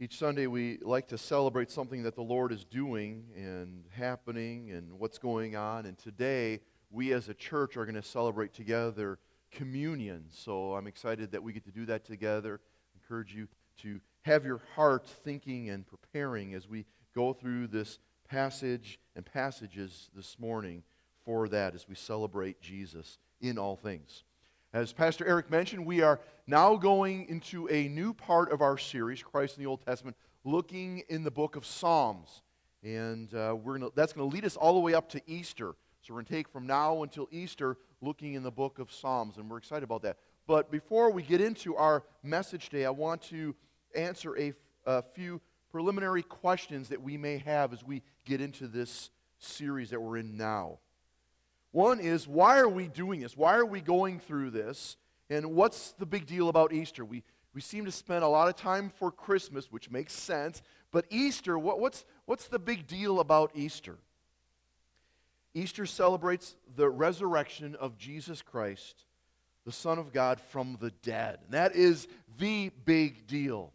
Each Sunday, we like to celebrate something that the Lord is doing and happening and what's going on. And today, we as a church are going to celebrate together communion. So I'm excited that we get to do that together. I encourage you to have your heart thinking and preparing as we go through this passage and passages this morning for that as we celebrate Jesus in all things. As Pastor Eric mentioned, we are now going into a new part of our series, Christ in the Old Testament, looking in the book of Psalms. And uh, we're gonna, that's going to lead us all the way up to Easter. So we're going to take from now until Easter looking in the book of Psalms, and we're excited about that. But before we get into our message today, I want to answer a, a few preliminary questions that we may have as we get into this series that we're in now. One is, why are we doing this? Why are we going through this? And what's the big deal about Easter? We, we seem to spend a lot of time for Christmas, which makes sense. But Easter, what, what's, what's the big deal about Easter? Easter celebrates the resurrection of Jesus Christ, the Son of God, from the dead. And that is the big deal.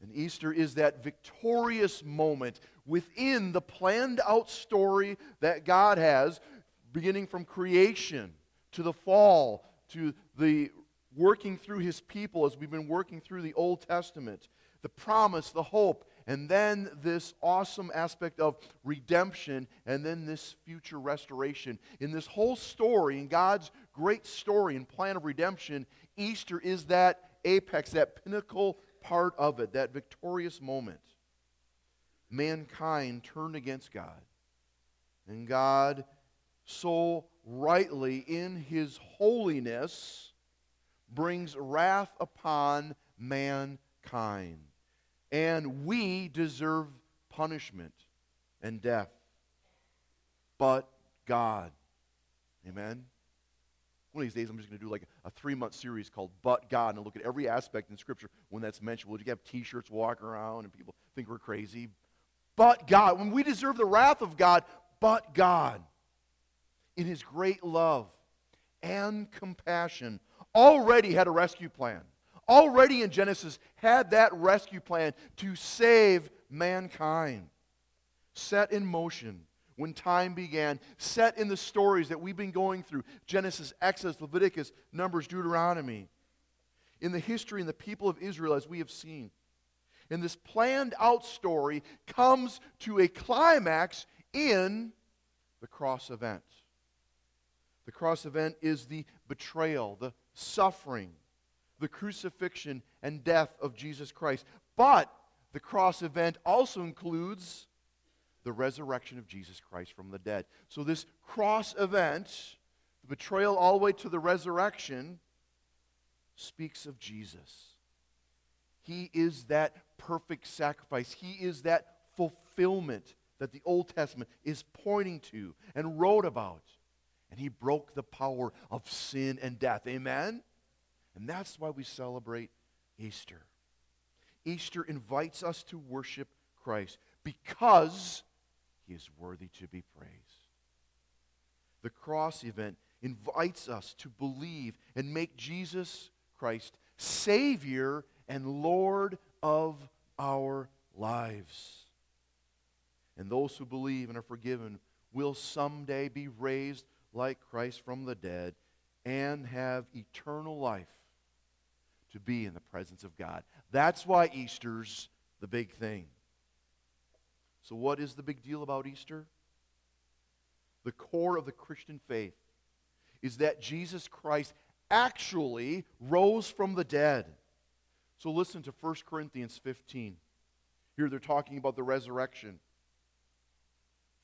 And Easter is that victorious moment within the planned out story that God has beginning from creation to the fall to the working through his people as we've been working through the Old Testament, the promise, the hope, and then this awesome aspect of redemption, and then this future restoration. In this whole story, in God's great story and plan of redemption, Easter is that apex, that pinnacle part of it, that victorious moment. Mankind turned against God, and God so rightly in his holiness brings wrath upon mankind. And we deserve punishment and death. But God. Amen? One of these days, I'm just going to do like a three month series called But God and look at every aspect in Scripture when that's mentioned. We'll just have t shirts walk around and people think we're crazy. But God. When we deserve the wrath of God, but God in his great love and compassion, already had a rescue plan. Already in Genesis, had that rescue plan to save mankind. Set in motion when time began, set in the stories that we've been going through Genesis, Exodus, Leviticus, Numbers, Deuteronomy. In the history and the people of Israel, as we have seen. And this planned out story comes to a climax in the cross event. The cross event is the betrayal, the suffering, the crucifixion and death of Jesus Christ. But the cross event also includes the resurrection of Jesus Christ from the dead. So, this cross event, the betrayal all the way to the resurrection, speaks of Jesus. He is that perfect sacrifice, He is that fulfillment that the Old Testament is pointing to and wrote about and he broke the power of sin and death. Amen? And that's why we celebrate Easter. Easter invites us to worship Christ because he is worthy to be praised. The cross event invites us to believe and make Jesus Christ Savior and Lord of our lives. And those who believe and are forgiven will someday be raised like Christ from the dead and have eternal life to be in the presence of God. That's why Easter's the big thing. So, what is the big deal about Easter? The core of the Christian faith is that Jesus Christ actually rose from the dead. So, listen to 1 Corinthians 15. Here they're talking about the resurrection.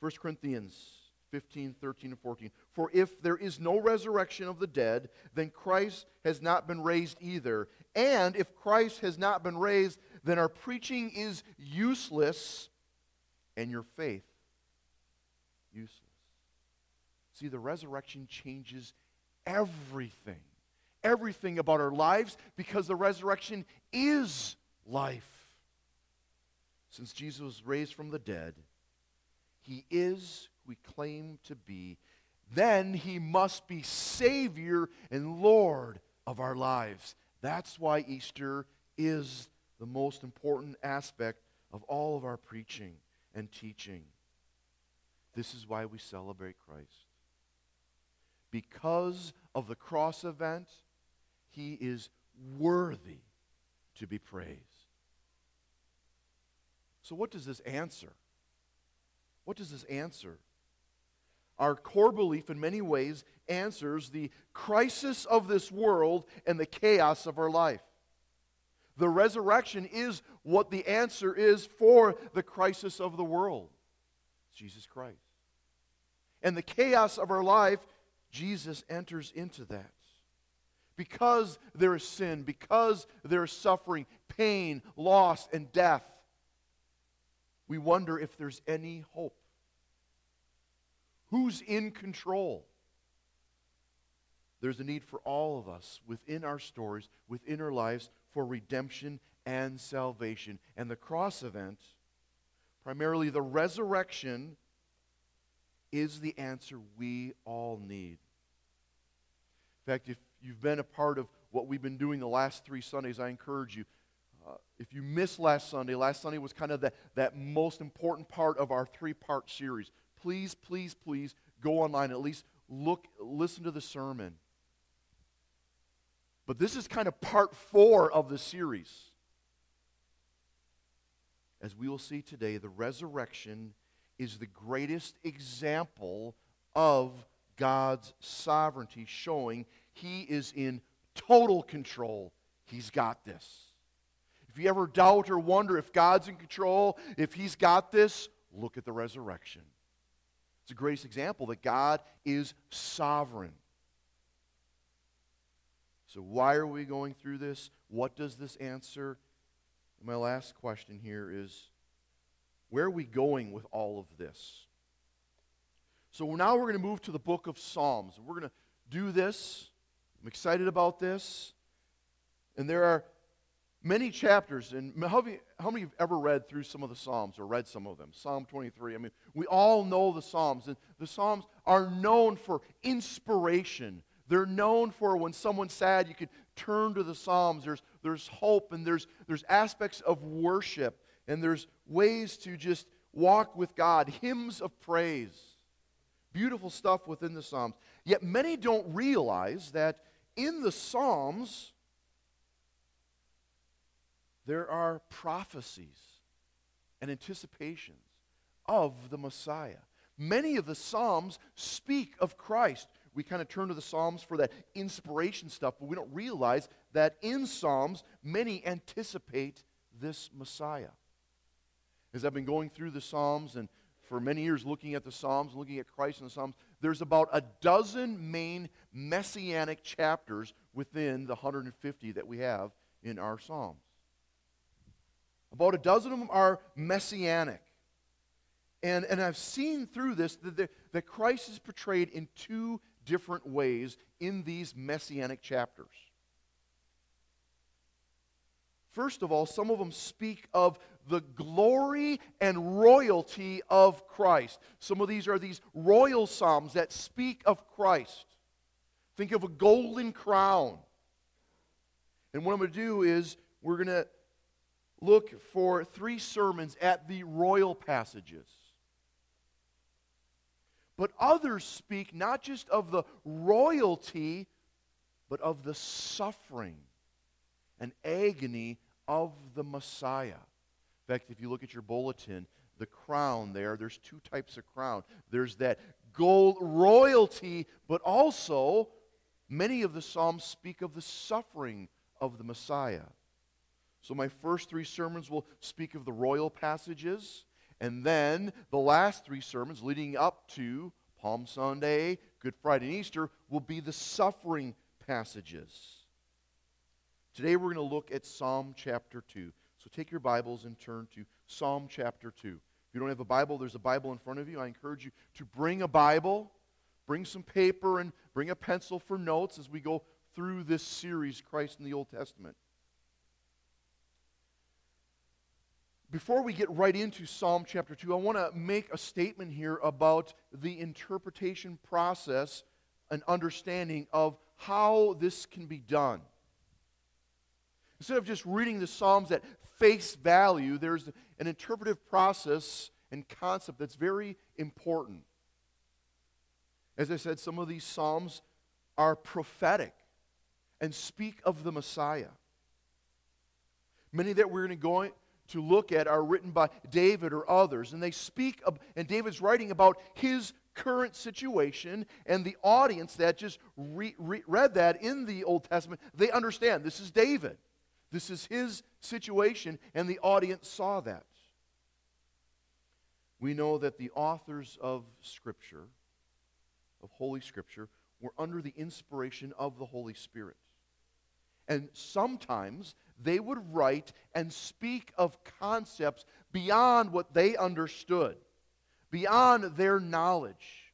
1 Corinthians 15, 13, and 14. For if there is no resurrection of the dead, then Christ has not been raised either. And if Christ has not been raised, then our preaching is useless and your faith useless. See, the resurrection changes everything. Everything about our lives because the resurrection is life. Since Jesus was raised from the dead, he is we claim to be, then he must be Savior and Lord of our lives. That's why Easter is the most important aspect of all of our preaching and teaching. This is why we celebrate Christ. Because of the cross event, he is worthy to be praised. So, what does this answer? What does this answer? Our core belief, in many ways, answers the crisis of this world and the chaos of our life. The resurrection is what the answer is for the crisis of the world Jesus Christ. And the chaos of our life, Jesus enters into that. Because there is sin, because there is suffering, pain, loss, and death, we wonder if there's any hope. Who's in control? There's a need for all of us within our stories, within our lives, for redemption and salvation. And the cross event, primarily the resurrection, is the answer we all need. In fact, if you've been a part of what we've been doing the last three Sundays, I encourage you. Uh, if you missed last Sunday, last Sunday was kind of the, that most important part of our three part series. Please, please, please go online, at least look, listen to the sermon. But this is kind of part four of the series. As we will see today, the resurrection is the greatest example of God's sovereignty, showing He is in total control. He's got this. If you ever doubt or wonder if God's in control, if He's got this, look at the resurrection. It's the greatest example that God is sovereign. So, why are we going through this? What does this answer? And my last question here is where are we going with all of this? So, now we're going to move to the book of Psalms. We're going to do this. I'm excited about this. And there are many chapters. And how many, how many have ever read through some of the Psalms or read some of them? Psalm 23. I mean, we all know the Psalms. And the Psalms are known for inspiration they're known for when someone's sad, you can turn to the Psalms. There's, there's hope and there's, there's aspects of worship and there's ways to just walk with God, hymns of praise. Beautiful stuff within the Psalms. Yet many don't realize that in the Psalms, there are prophecies and anticipations of the Messiah. Many of the Psalms speak of Christ we kind of turn to the Psalms for that inspiration stuff, but we don't realize that in Psalms, many anticipate this Messiah. As I've been going through the Psalms and for many years looking at the Psalms, looking at Christ in the Psalms, there's about a dozen main messianic chapters within the 150 that we have in our Psalms. About a dozen of them are messianic. And, and I've seen through this that, that Christ is portrayed in two different ways in these messianic chapters. First of all, some of them speak of the glory and royalty of Christ. Some of these are these royal psalms that speak of Christ. Think of a golden crown. And what I'm going to do is we're going to look for three sermons at the royal passages. But others speak not just of the royalty, but of the suffering and agony of the Messiah. In fact, if you look at your bulletin, the crown there, there's two types of crown. There's that gold royalty, but also many of the Psalms speak of the suffering of the Messiah. So my first three sermons will speak of the royal passages. And then the last three sermons leading up to Palm Sunday, Good Friday, and Easter will be the suffering passages. Today we're going to look at Psalm chapter 2. So take your Bibles and turn to Psalm chapter 2. If you don't have a Bible, there's a Bible in front of you. I encourage you to bring a Bible, bring some paper, and bring a pencil for notes as we go through this series, Christ in the Old Testament. Before we get right into Psalm chapter 2, I want to make a statement here about the interpretation process and understanding of how this can be done. Instead of just reading the Psalms at face value, there's an interpretive process and concept that's very important. As I said, some of these Psalms are prophetic and speak of the Messiah. Many that we're going to go to look at are written by David or others, and they speak of, and David's writing about his current situation, and the audience that just re, re, read that in the Old Testament, they understand this is David. This is his situation, and the audience saw that. We know that the authors of Scripture, of Holy Scripture, were under the inspiration of the Holy Spirit. And sometimes they would write and speak of concepts beyond what they understood, beyond their knowledge,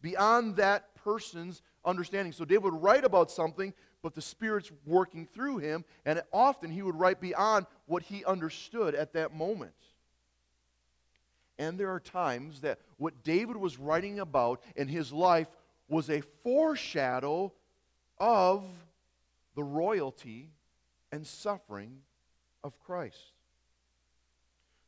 beyond that person's understanding. So David would write about something, but the Spirit's working through him, and often he would write beyond what he understood at that moment. And there are times that what David was writing about in his life was a foreshadow of the royalty and suffering of Christ.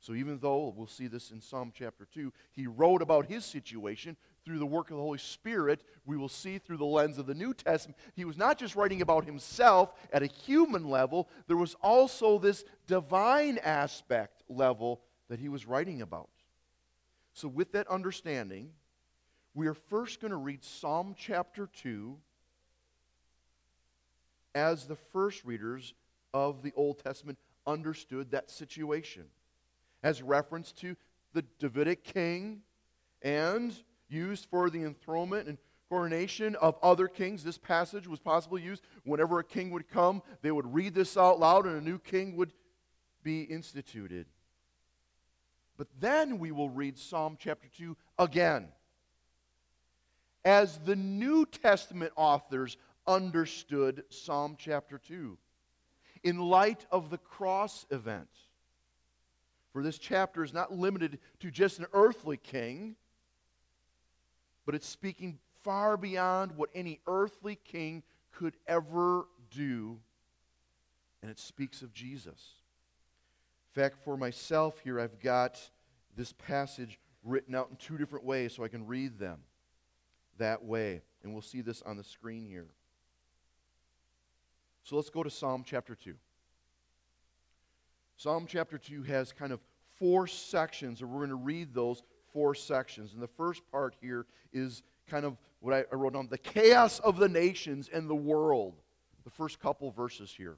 So, even though we'll see this in Psalm chapter 2, he wrote about his situation through the work of the Holy Spirit, we will see through the lens of the New Testament, he was not just writing about himself at a human level, there was also this divine aspect level that he was writing about. So, with that understanding, we are first going to read Psalm chapter 2 as the first readers of the Old Testament understood that situation. As reference to the Davidic king and used for the enthronement and coronation of other kings. This passage was possibly used whenever a king would come, they would read this out loud and a new king would be instituted. But then we will read Psalm chapter 2 again. As the New Testament authors understood Psalm chapter 2 in light of the cross event. For this chapter is not limited to just an earthly king, but it's speaking far beyond what any earthly king could ever do, and it speaks of Jesus. In fact, for myself here, I've got this passage written out in two different ways so I can read them that way. And we'll see this on the screen here. So let's go to Psalm chapter 2. Psalm chapter 2 has kind of four sections, and we're going to read those four sections. And the first part here is kind of what I wrote down the chaos of the nations and the world. The first couple verses here.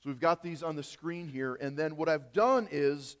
So we've got these on the screen here. And then what I've done is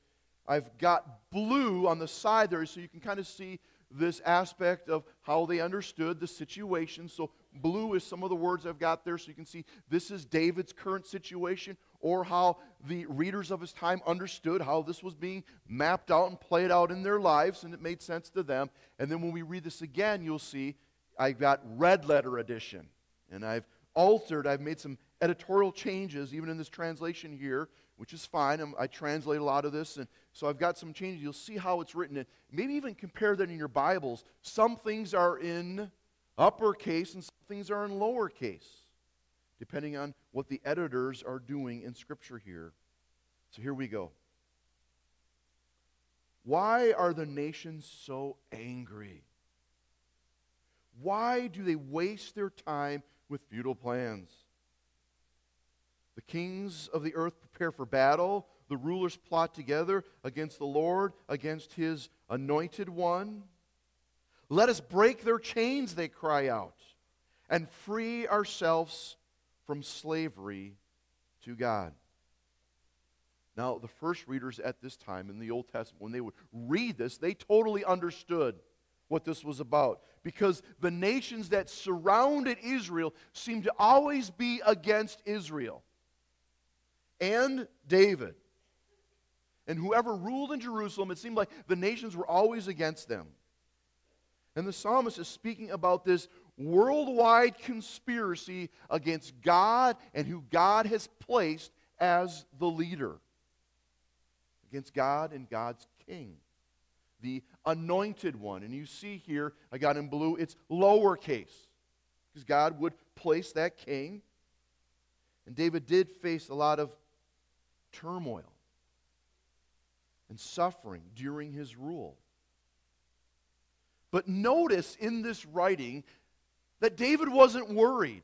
I've got blue on the side there so you can kind of see this aspect of how they understood the situation. So, blue is some of the words I've got there so you can see this is David's current situation, or how the readers of his time understood how this was being mapped out and played out in their lives, and it made sense to them. And then when we read this again, you'll see I've got red letter edition, and I've altered, I've made some editorial changes, even in this translation here, which is fine. I'm, i translate a lot of this, and so I've got some changes. You'll see how it's written. And maybe even compare that in your Bibles. Some things are in uppercase and some things are in lowercase, depending on what the editors are doing in Scripture here. So here we go. Why are the nations so angry? Why do they waste their time with futile plans? The kings of the earth prepare for battle. The rulers plot together against the Lord, against his anointed one. Let us break their chains, they cry out, and free ourselves from slavery to God. Now, the first readers at this time in the Old Testament, when they would read this, they totally understood what this was about because the nations that surrounded Israel seemed to always be against Israel and David. And whoever ruled in Jerusalem, it seemed like the nations were always against them. And the psalmist is speaking about this worldwide conspiracy against God and who God has placed as the leader. Against God and God's king. The anointed one. And you see here, I got in blue, it's lowercase. Because God would place that king And David did face a lot of turmoil and suffering during his rule. But notice in this writing that David wasn't worried.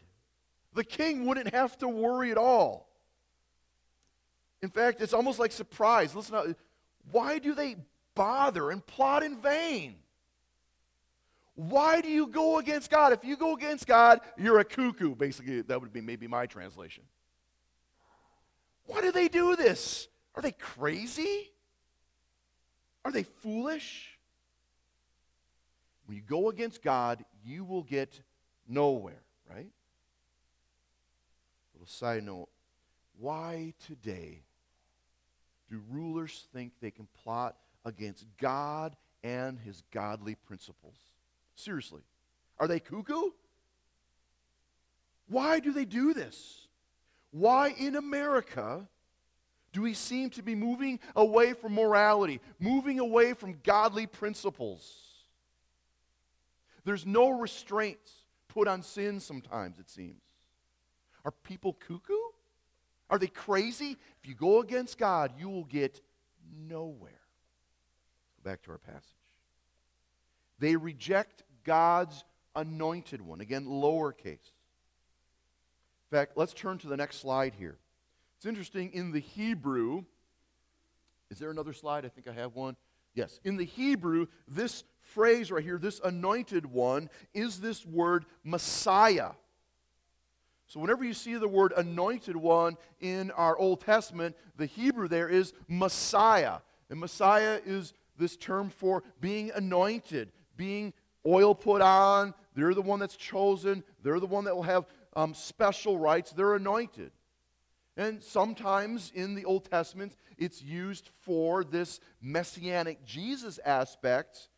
The king wouldn't have to worry at all. In fact, it's almost like surprise. Listen, why do they bother and plot in vain? Why do you go against God? If you go against God, you're a cuckoo. Basically, that would be maybe my translation. Why do they do this? Are they crazy? Are they foolish? When you go against God, you will get nowhere, right? Little side note why today do rulers think they can plot against God and his godly principles? Seriously. Are they cuckoo? Why do they do this? Why in America do we seem to be moving away from morality, moving away from godly principles? There's no restraints put on sin sometimes, it seems. Are people cuckoo? Are they crazy? If you go against God, you will get nowhere. Go back to our passage. They reject God's anointed one. Again, lowercase. In fact, let's turn to the next slide here. It's interesting, in the Hebrew, is there another slide? I think I have one. Yes. In the Hebrew, this phrase right here, this anointed one, is this word Messiah. So, whenever you see the word anointed one in our Old Testament, the Hebrew there is Messiah. And Messiah is this term for being anointed, being oil put on. They're the one that's chosen. They're the one that will have um, special rights. They're anointed. And sometimes in the Old Testament, it's used for this messianic Jesus aspect,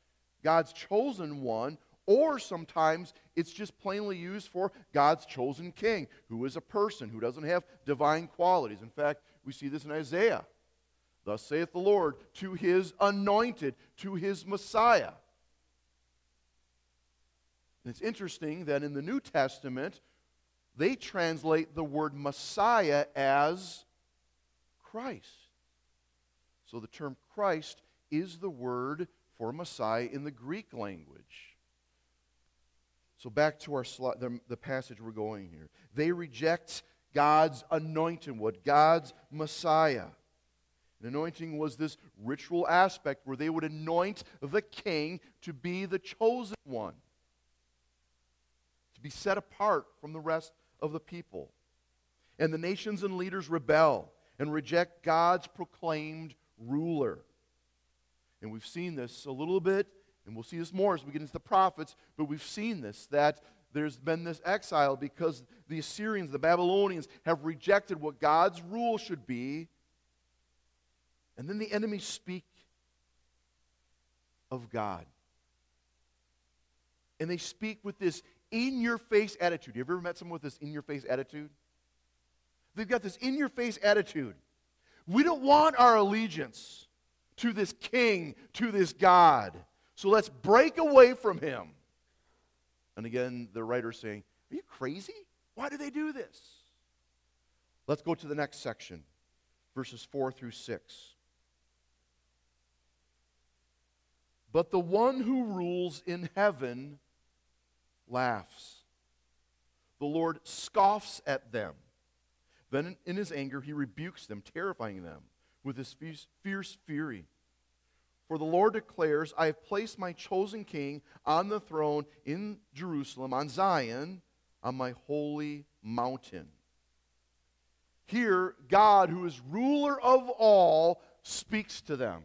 God's chosen one, or sometimes it's just plainly used for God's chosen king, who is a person who doesn't have divine qualities. In fact, we see this in Isaiah. Thus saith the Lord to his anointed, to his Messiah. And it's interesting that in the New Testament, they translate the word Messiah as Christ. So the term Christ is the word for Messiah in the Greek language. So back to our slide, the, the passage we're going here. They reject God's anointing one, God's Messiah. An anointing was this ritual aspect where they would anoint the king to be the chosen one to be set apart from the rest of the people. And the nations and leaders rebel and reject God's proclaimed ruler. And we've seen this a little bit, and we'll see this more as we get into the prophets, but we've seen this that there's been this exile because the Assyrians, the Babylonians, have rejected what God's rule should be. And then the enemies speak of God. And they speak with this in your face attitude. Have you ever met someone with this in your face attitude? They've got this in your face attitude. We don't want our allegiance to this king, to this God. So let's break away from him. And again, the writer's saying, Are you crazy? Why do they do this? Let's go to the next section, verses 4 through 6. But the one who rules in heaven laughs. The Lord scoffs at them. Then, in his anger, he rebukes them, terrifying them with his fierce fury. For the Lord declares, I have placed my chosen king on the throne in Jerusalem, on Zion, on my holy mountain. Here, God, who is ruler of all, speaks to them.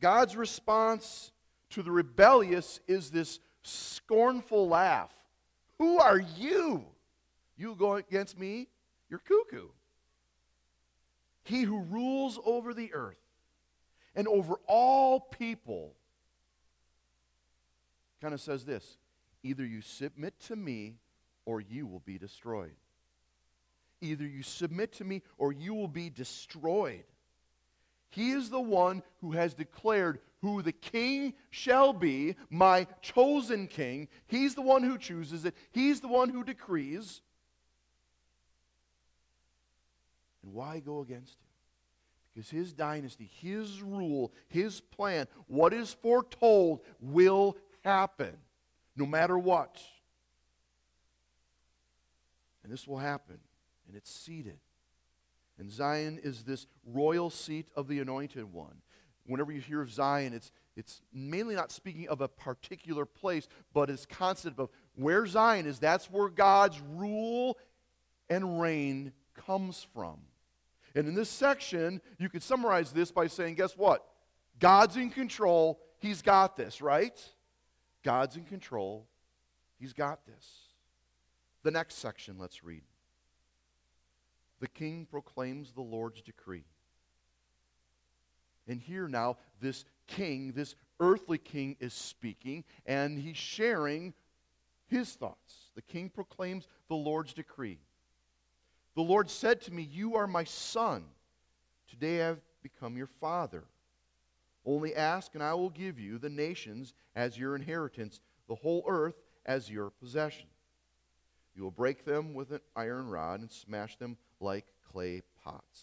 God's response to the rebellious is this scornful laugh. Who are you? You go against me? You're cuckoo. He who rules over the earth and over all people kind of says this either you submit to me or you will be destroyed. Either you submit to me or you will be destroyed. He is the one who has declared who the king shall be, my chosen king. He's the one who chooses it, he's the one who decrees. Why go against him? Because his dynasty, his rule, his plan, what is foretold will happen no matter what. And this will happen, and it's seated. And Zion is this royal seat of the anointed one. Whenever you hear of Zion, it's, it's mainly not speaking of a particular place, but it's concept of where Zion is. That's where God's rule and reign comes from. And in this section, you could summarize this by saying, guess what? God's in control. He's got this, right? God's in control. He's got this. The next section, let's read. The king proclaims the Lord's decree. And here now, this king, this earthly king, is speaking, and he's sharing his thoughts. The king proclaims the Lord's decree. The Lord said to me, You are my son. Today I have become your father. Only ask, and I will give you the nations as your inheritance, the whole earth as your possession. You will break them with an iron rod and smash them like clay pots.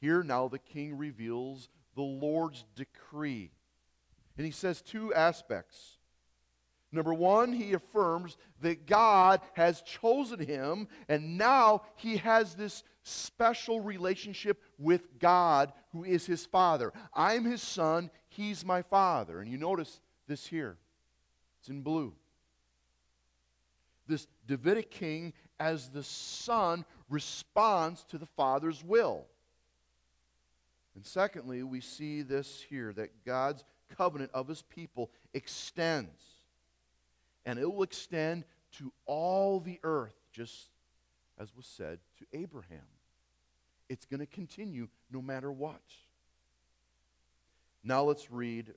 Here now the king reveals the Lord's decree. And he says two aspects Number one, he affirms that God has chosen him, and now he has this special relationship with God, who is his father. I'm his son, he's my father. And you notice this here, it's in blue. This Davidic king, as the son, responds to the father's will. And secondly, we see this here that God's covenant of his people extends and it will extend to all the earth, just as was said to Abraham. It's going to continue no matter what. Now let's read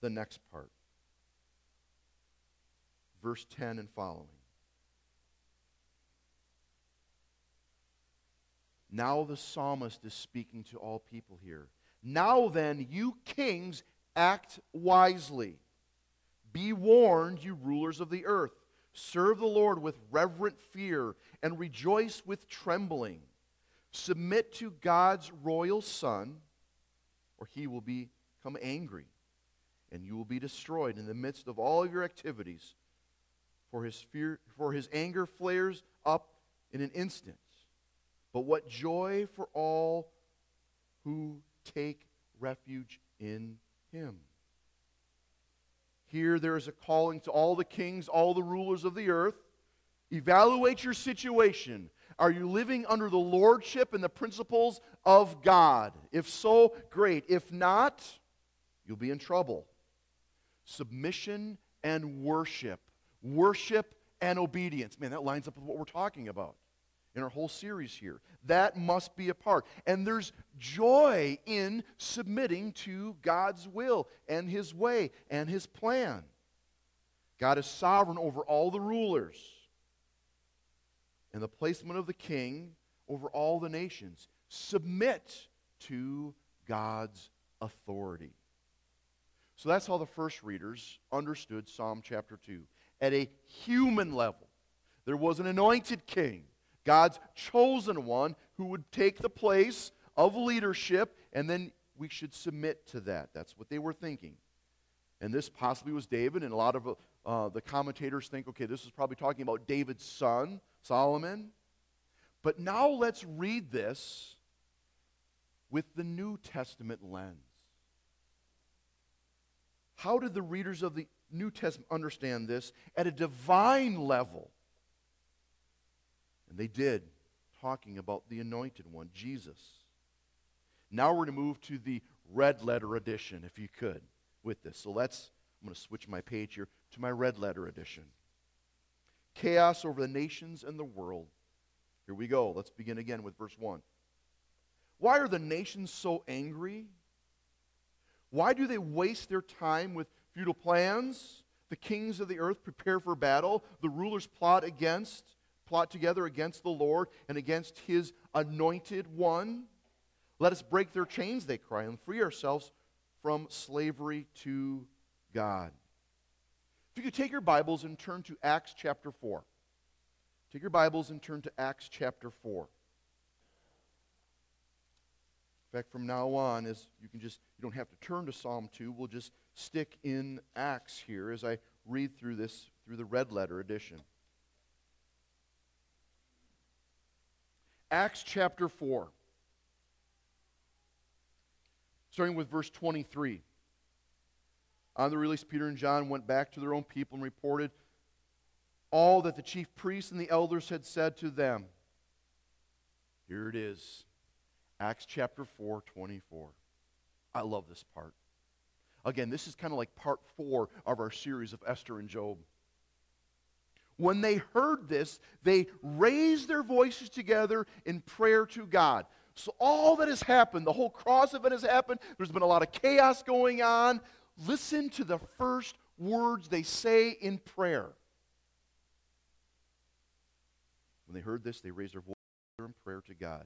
the next part. Verse 10 and following. Now the psalmist is speaking to all people here. Now then, you kings, act wisely be warned, you rulers of the earth. Serve the Lord with reverent fear and rejoice with trembling. Submit to God's royal Son, or he will become angry, and you will be destroyed in the midst of all of your activities. For his, fear, for his anger flares up in an instant. But what joy for all who take refuge in him. Here, there is a calling to all the kings, all the rulers of the earth. Evaluate your situation. Are you living under the lordship and the principles of God? If so, great. If not, you'll be in trouble. Submission and worship. Worship and obedience. Man, that lines up with what we're talking about in our whole series here. That must be a part. And there's joy in submitting to God's will and His way and His plan. God is sovereign over all the rulers and the placement of the king over all the nations. Submit to God's authority. So that's how the first readers understood Psalm chapter 2. At a human level, there was an anointed king God's chosen one who would take the place of leadership, and then we should submit to that. That's what they were thinking. And this possibly was David, and a lot of uh, the commentators think, okay, this is probably talking about David's son, Solomon. But now let's read this with the New Testament lens. How did the readers of the New Testament understand this at a divine level? And they did, talking about the anointed one, Jesus. Now we're going to move to the red letter edition, if you could, with this. So let's, I'm going to switch my page here to my red letter edition. Chaos over the nations and the world. Here we go. Let's begin again with verse 1. Why are the nations so angry? Why do they waste their time with futile plans? The kings of the earth prepare for battle. The rulers plot against plot together against the Lord and against his anointed one. Let us break their chains, they cry, and free ourselves from slavery to God. If you could take your Bibles and turn to Acts chapter 4. Take your Bibles and turn to Acts chapter 4. In fact, from now on, as you can just you don't have to turn to Psalm 2, we'll just stick in Acts here as I read through this through the red letter edition. Acts chapter 4. Starting with verse 23. On the release, Peter and John went back to their own people and reported all that the chief priests and the elders had said to them. Here it is Acts chapter 4, 24. I love this part. Again, this is kind of like part four of our series of Esther and Job. When they heard this, they raised their voices together in prayer to God. So, all that has happened, the whole cross event has happened, there's been a lot of chaos going on. Listen to the first words they say in prayer. When they heard this, they raised their voice in prayer to God.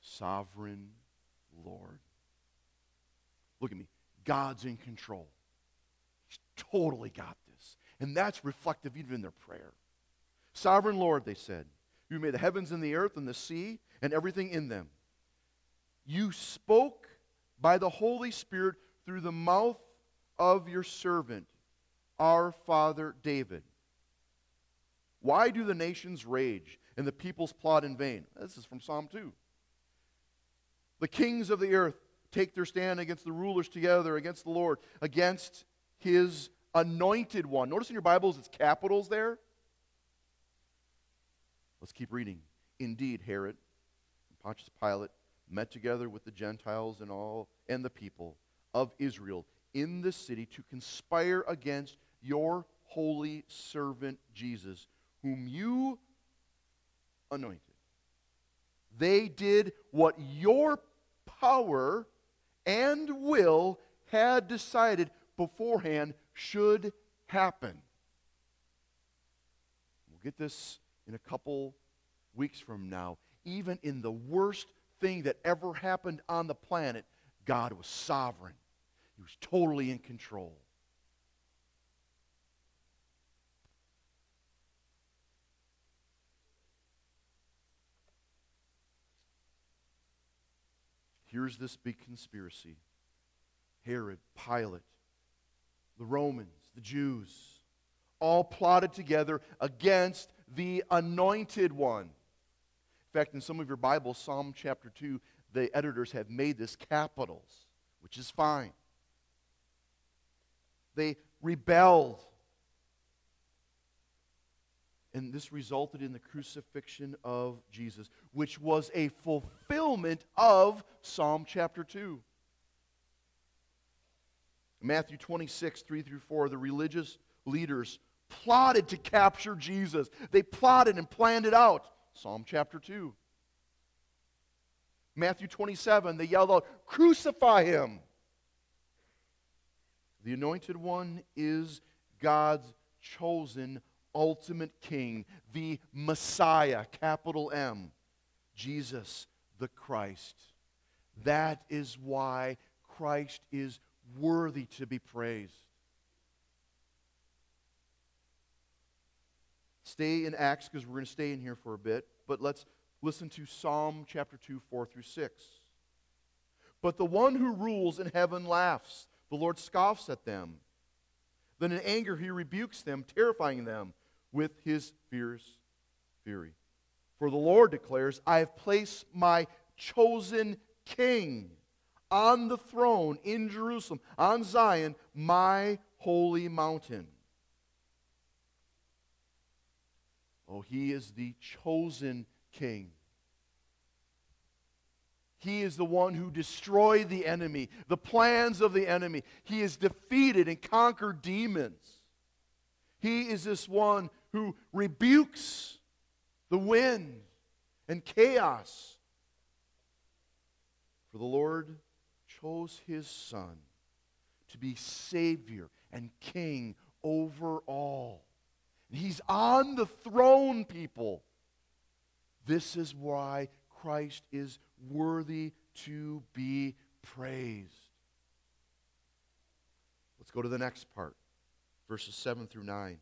Sovereign Lord. Look at me. God's in control. He's totally got this. And that's reflective even in their prayer. Sovereign Lord, they said, you made the heavens and the earth and the sea and everything in them. You spoke by the Holy Spirit through the mouth of your servant, our father David. Why do the nations rage and the peoples plot in vain? This is from Psalm 2. The kings of the earth take their stand against the rulers together, against the Lord, against his anointed one. Notice in your Bibles it's capitals there. Let's keep reading. Indeed, Herod and Pontius Pilate met together with the Gentiles and all and the people of Israel in the city to conspire against your holy servant Jesus, whom you anointed. They did what your power and will had decided beforehand should happen. We'll get this in a couple weeks from now. Even in the worst thing that ever happened on the planet, God was sovereign. He was totally in control. Here's this big conspiracy Herod, Pilate, the Romans, the Jews, all plotted together against the anointed one. In fact, in some of your Bibles, Psalm chapter 2, the editors have made this capitals, which is fine. They rebelled. And this resulted in the crucifixion of Jesus, which was a fulfillment of Psalm chapter 2. Matthew 26, 3 through 4, the religious leaders plotted to capture Jesus. They plotted and planned it out. Psalm chapter 2. Matthew 27, they yelled out, Crucify him! The anointed one is God's chosen ultimate king, the Messiah, capital M, Jesus the Christ. That is why Christ is worthy to be praised. Stay in Acts because we're going to stay in here for a bit, but let's listen to Psalm chapter 2, 4 through 6. But the one who rules in heaven laughs, the Lord scoffs at them. Then in anger he rebukes them, terrifying them with his fierce fury. For the Lord declares, I have placed my chosen king on the throne in Jerusalem, on Zion, my holy mountain. Oh, he is the chosen king. He is the one who destroyed the enemy, the plans of the enemy. He has defeated and conquered demons. He is this one who rebukes the wind and chaos. For the Lord chose his son to be Savior and King over all. He's on the throne, people. This is why Christ is worthy to be praised. Let's go to the next part, verses 7 through 9.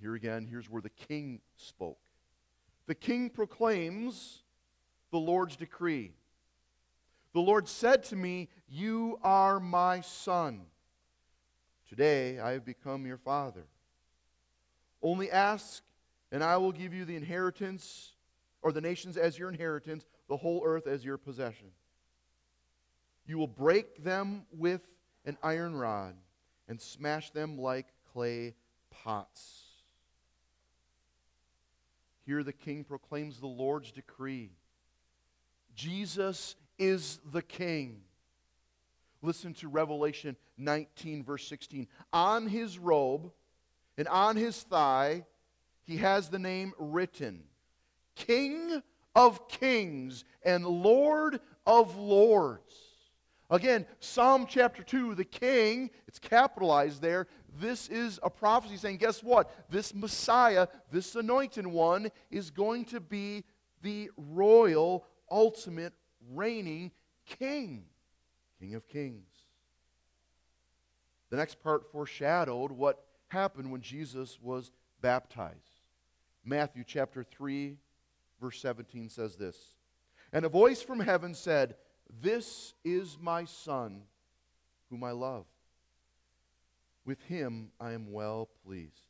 Here again, here's where the king spoke. The king proclaims the Lord's decree The Lord said to me, You are my son. Today I have become your father. Only ask, and I will give you the inheritance, or the nations as your inheritance, the whole earth as your possession. You will break them with an iron rod and smash them like clay pots. Here the king proclaims the Lord's decree Jesus is the king. Listen to Revelation 19, verse 16. On his robe and on his thigh, he has the name written King of kings and Lord of lords. Again, Psalm chapter 2, the king, it's capitalized there. This is a prophecy saying, guess what? This Messiah, this anointed one, is going to be the royal, ultimate, reigning king, King of kings. The next part foreshadowed what happened when Jesus was baptized. Matthew chapter 3, verse 17 says this And a voice from heaven said, this is my Son, whom I love. With him I am well pleased.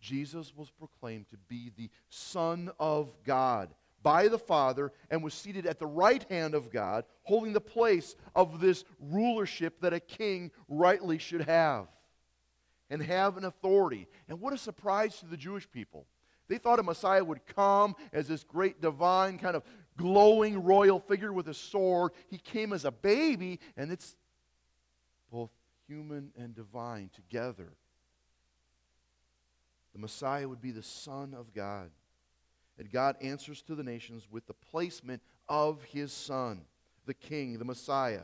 Jesus was proclaimed to be the Son of God by the Father and was seated at the right hand of God, holding the place of this rulership that a king rightly should have and have an authority. And what a surprise to the Jewish people. They thought a Messiah would come as this great divine kind of glowing royal figure with a sword. He came as a baby, and it's both human and divine together. The Messiah would be the Son of God. And God answers to the nations with the placement of his Son, the King, the Messiah,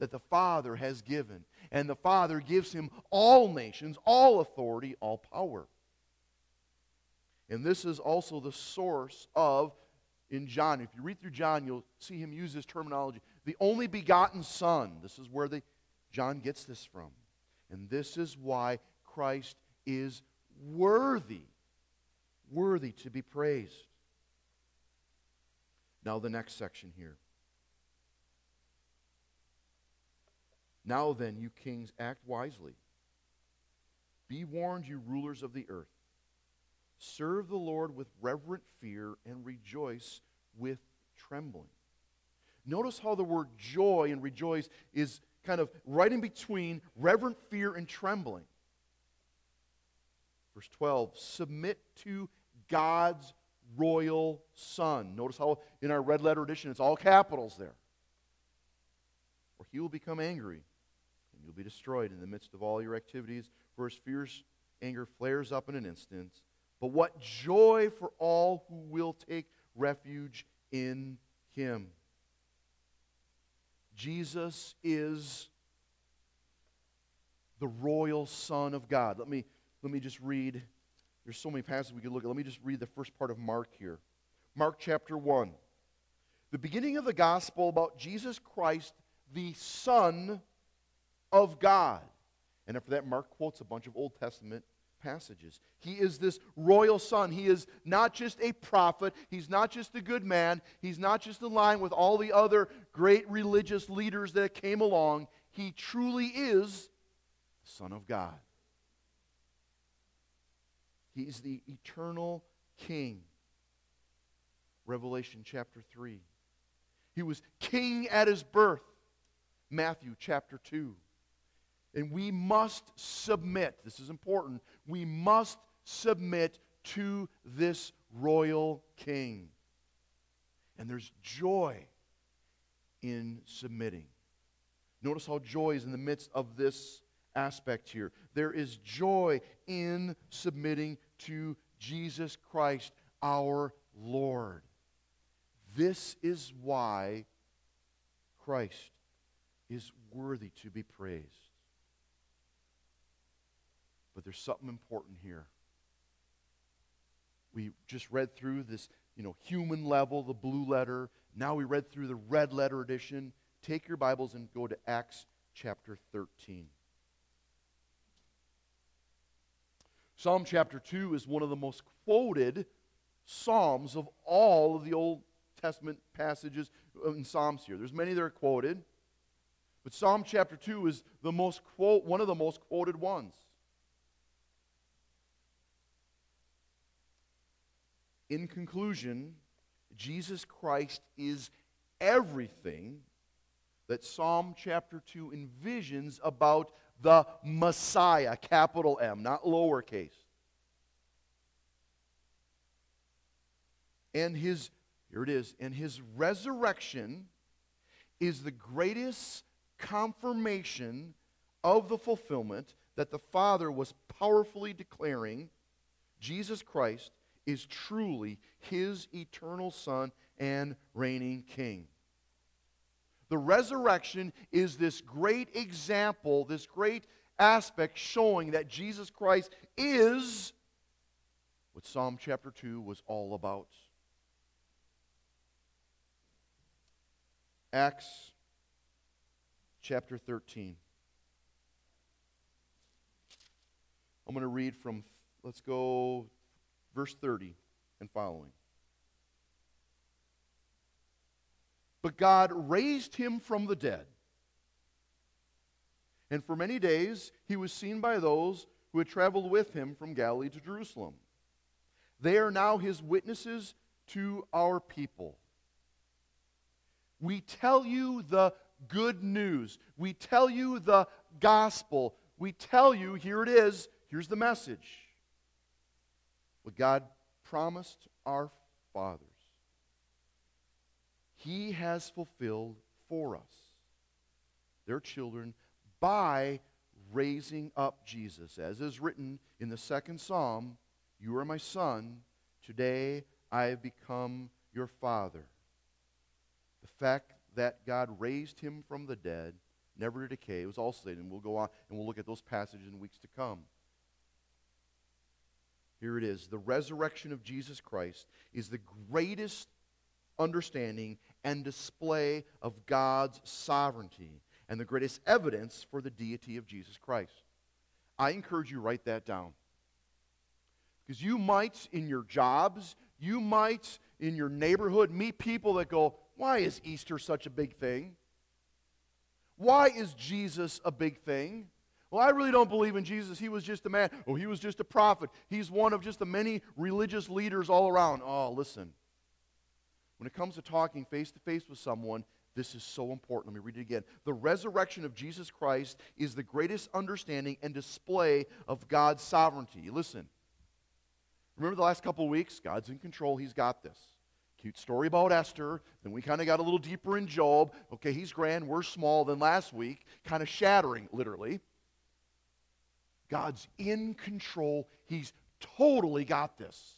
that the Father has given. And the Father gives him all nations, all authority, all power. And this is also the source of in John. If you read through John, you'll see him use this terminology. The only begotten Son. This is where the, John gets this from. And this is why Christ is worthy, worthy to be praised. Now, the next section here. Now then, you kings, act wisely. Be warned, you rulers of the earth. Serve the Lord with reverent fear and rejoice with trembling. Notice how the word joy and rejoice is kind of right in between reverent fear and trembling. Verse 12 submit to God's royal Son. Notice how in our red letter edition it's all capitals there. Or he will become angry and you'll be destroyed in the midst of all your activities, for his fierce anger flares up in an instant. But what joy for all who will take refuge in him. Jesus is the royal Son of God. Let me, let me just read. There's so many passages we could look at. Let me just read the first part of Mark here. Mark chapter 1. The beginning of the gospel about Jesus Christ, the Son of God. And after that, Mark quotes a bunch of Old Testament passages. He is this royal son. He is not just a prophet. He's not just a good man. He's not just in line with all the other great religious leaders that came along. He truly is the Son of God. He's the eternal King. Revelation chapter 3. He was king at his birth. Matthew chapter 2. And we must submit. This is important. We must submit to this royal king. And there's joy in submitting. Notice how joy is in the midst of this aspect here. There is joy in submitting to Jesus Christ, our Lord. This is why Christ is worthy to be praised. But there's something important here. We just read through this, you know, human level, the blue letter. Now we read through the red letter edition. Take your Bibles and go to Acts chapter 13. Psalm chapter 2 is one of the most quoted psalms of all of the Old Testament passages in Psalms here. There's many that are quoted, but Psalm chapter 2 is the most quote, one of the most quoted ones. In conclusion, Jesus Christ is everything that Psalm chapter 2 envisions about the Messiah, capital M, not lowercase. And his, here it is, and his resurrection is the greatest confirmation of the fulfillment that the Father was powerfully declaring Jesus Christ is truly his eternal Son and reigning King. The resurrection is this great example, this great aspect showing that Jesus Christ is what Psalm chapter 2 was all about. Acts chapter 13. I'm going to read from, let's go, verse 30 and following. But God raised him from the dead. And for many days he was seen by those who had traveled with him from Galilee to Jerusalem. They are now his witnesses to our people. We tell you the good news. We tell you the gospel. We tell you, here it is, here's the message. What God promised our fathers. He has fulfilled for us, their children, by raising up Jesus. As is written in the second psalm, You are my son, today I have become your father. The fact that God raised him from the dead, never to decay, was all stated. And we'll go on and we'll look at those passages in weeks to come. Here it is. The resurrection of Jesus Christ is the greatest understanding and display of God's sovereignty and the greatest evidence for the deity of Jesus Christ. I encourage you write that down. Because you might, in your jobs, you might, in your neighborhood, meet people that go, Why is Easter such a big thing? Why is Jesus a big thing? Well, I really don't believe in Jesus. He was just a man. Oh, he was just a prophet. He's one of just the many religious leaders all around. Oh, listen. When it comes to talking face to face with someone, this is so important. Let me read it again. The resurrection of Jesus Christ is the greatest understanding and display of God's sovereignty. Listen. Remember the last couple of weeks? God's in control. He's got this. Cute story about Esther. Then we kind of got a little deeper in Job. Okay, he's grand. We're small. Then last week, kind of shattering, literally. God's in control. He's totally got this.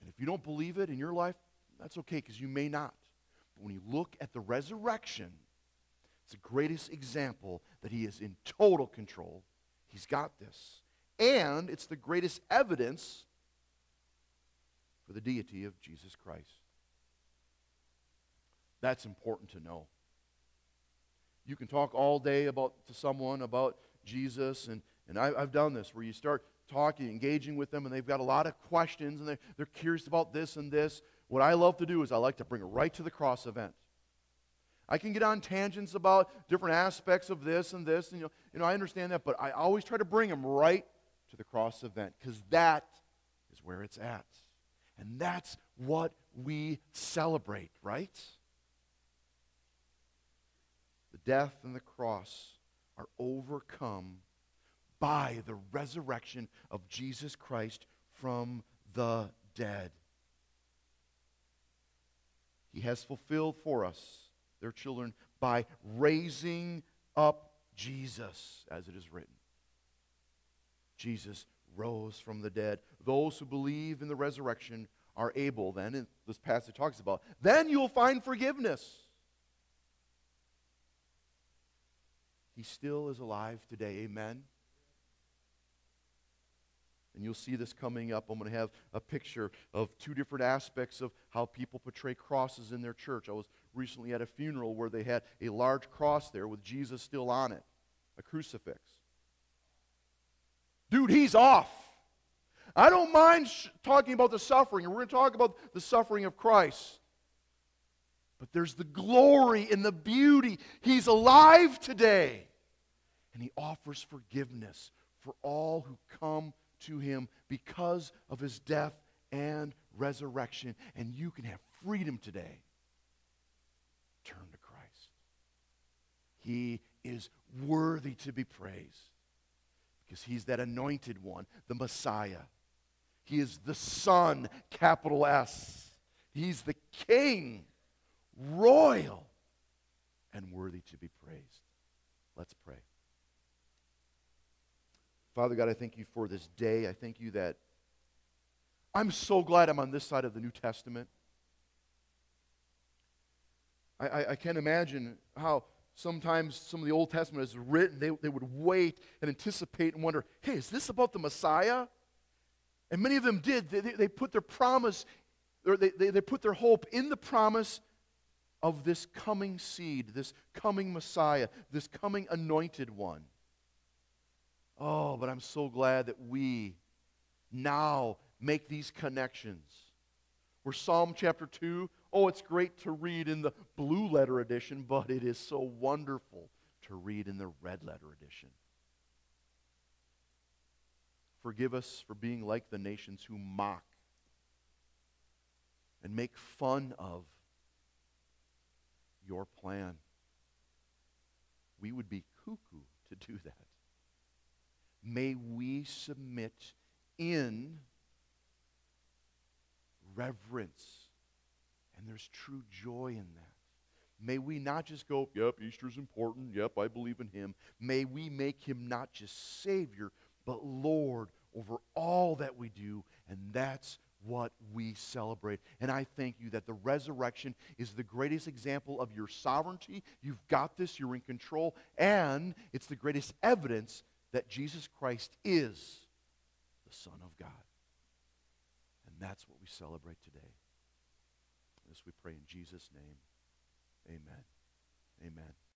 And if you don't believe it in your life, that's okay because you may not. But when you look at the resurrection, it's the greatest example that he is in total control. He's got this. And it's the greatest evidence for the deity of Jesus Christ. That's important to know. You can talk all day about to someone about Jesus, and, and I, I've done this where you start talking, engaging with them, and they've got a lot of questions, and they're, they're curious about this and this. What I love to do is I like to bring it right to the cross event. I can get on tangents about different aspects of this and this, and you know, you know I understand that, but I always try to bring them right to the cross event because that is where it's at. And that's what we celebrate, right? The death and the cross are overcome by the resurrection of Jesus Christ from the dead. He has fulfilled for us, their children, by raising up Jesus, as it is written. Jesus rose from the dead. Those who believe in the resurrection are able, then, and this passage talks about, then you'll find forgiveness. He still is alive today. Amen. And you'll see this coming up. I'm going to have a picture of two different aspects of how people portray crosses in their church. I was recently at a funeral where they had a large cross there with Jesus still on it, a crucifix. Dude, he's off. I don't mind sh- talking about the suffering, and we're going to talk about the suffering of Christ. But there's the glory and the beauty. He's alive today. And he offers forgiveness for all who come to him because of his death and resurrection. And you can have freedom today. Turn to Christ. He is worthy to be praised because he's that anointed one, the Messiah. He is the Son, capital S. He's the King, royal, and worthy to be praised. Let's pray. Father God, I thank you for this day. I thank you that I'm so glad I'm on this side of the New Testament. I, I, I can't imagine how sometimes some of the Old Testament is written. They, they would wait and anticipate and wonder, hey, is this about the Messiah? And many of them did. They, they, they put their promise, or they, they, they put their hope in the promise of this coming seed, this coming Messiah, this coming anointed one. Oh, but I'm so glad that we now make these connections. Where Psalm chapter 2, oh, it's great to read in the blue letter edition, but it is so wonderful to read in the red letter edition. Forgive us for being like the nations who mock and make fun of your plan. We would be cuckoo to do that. May we submit in reverence. And there's true joy in that. May we not just go, yep, Easter's important. Yep, I believe in him. May we make him not just Savior, but Lord over all that we do. And that's what we celebrate. And I thank you that the resurrection is the greatest example of your sovereignty. You've got this, you're in control, and it's the greatest evidence that Jesus Christ is the Son of God. And that's what we celebrate today. This we pray in Jesus' name. Amen. Amen.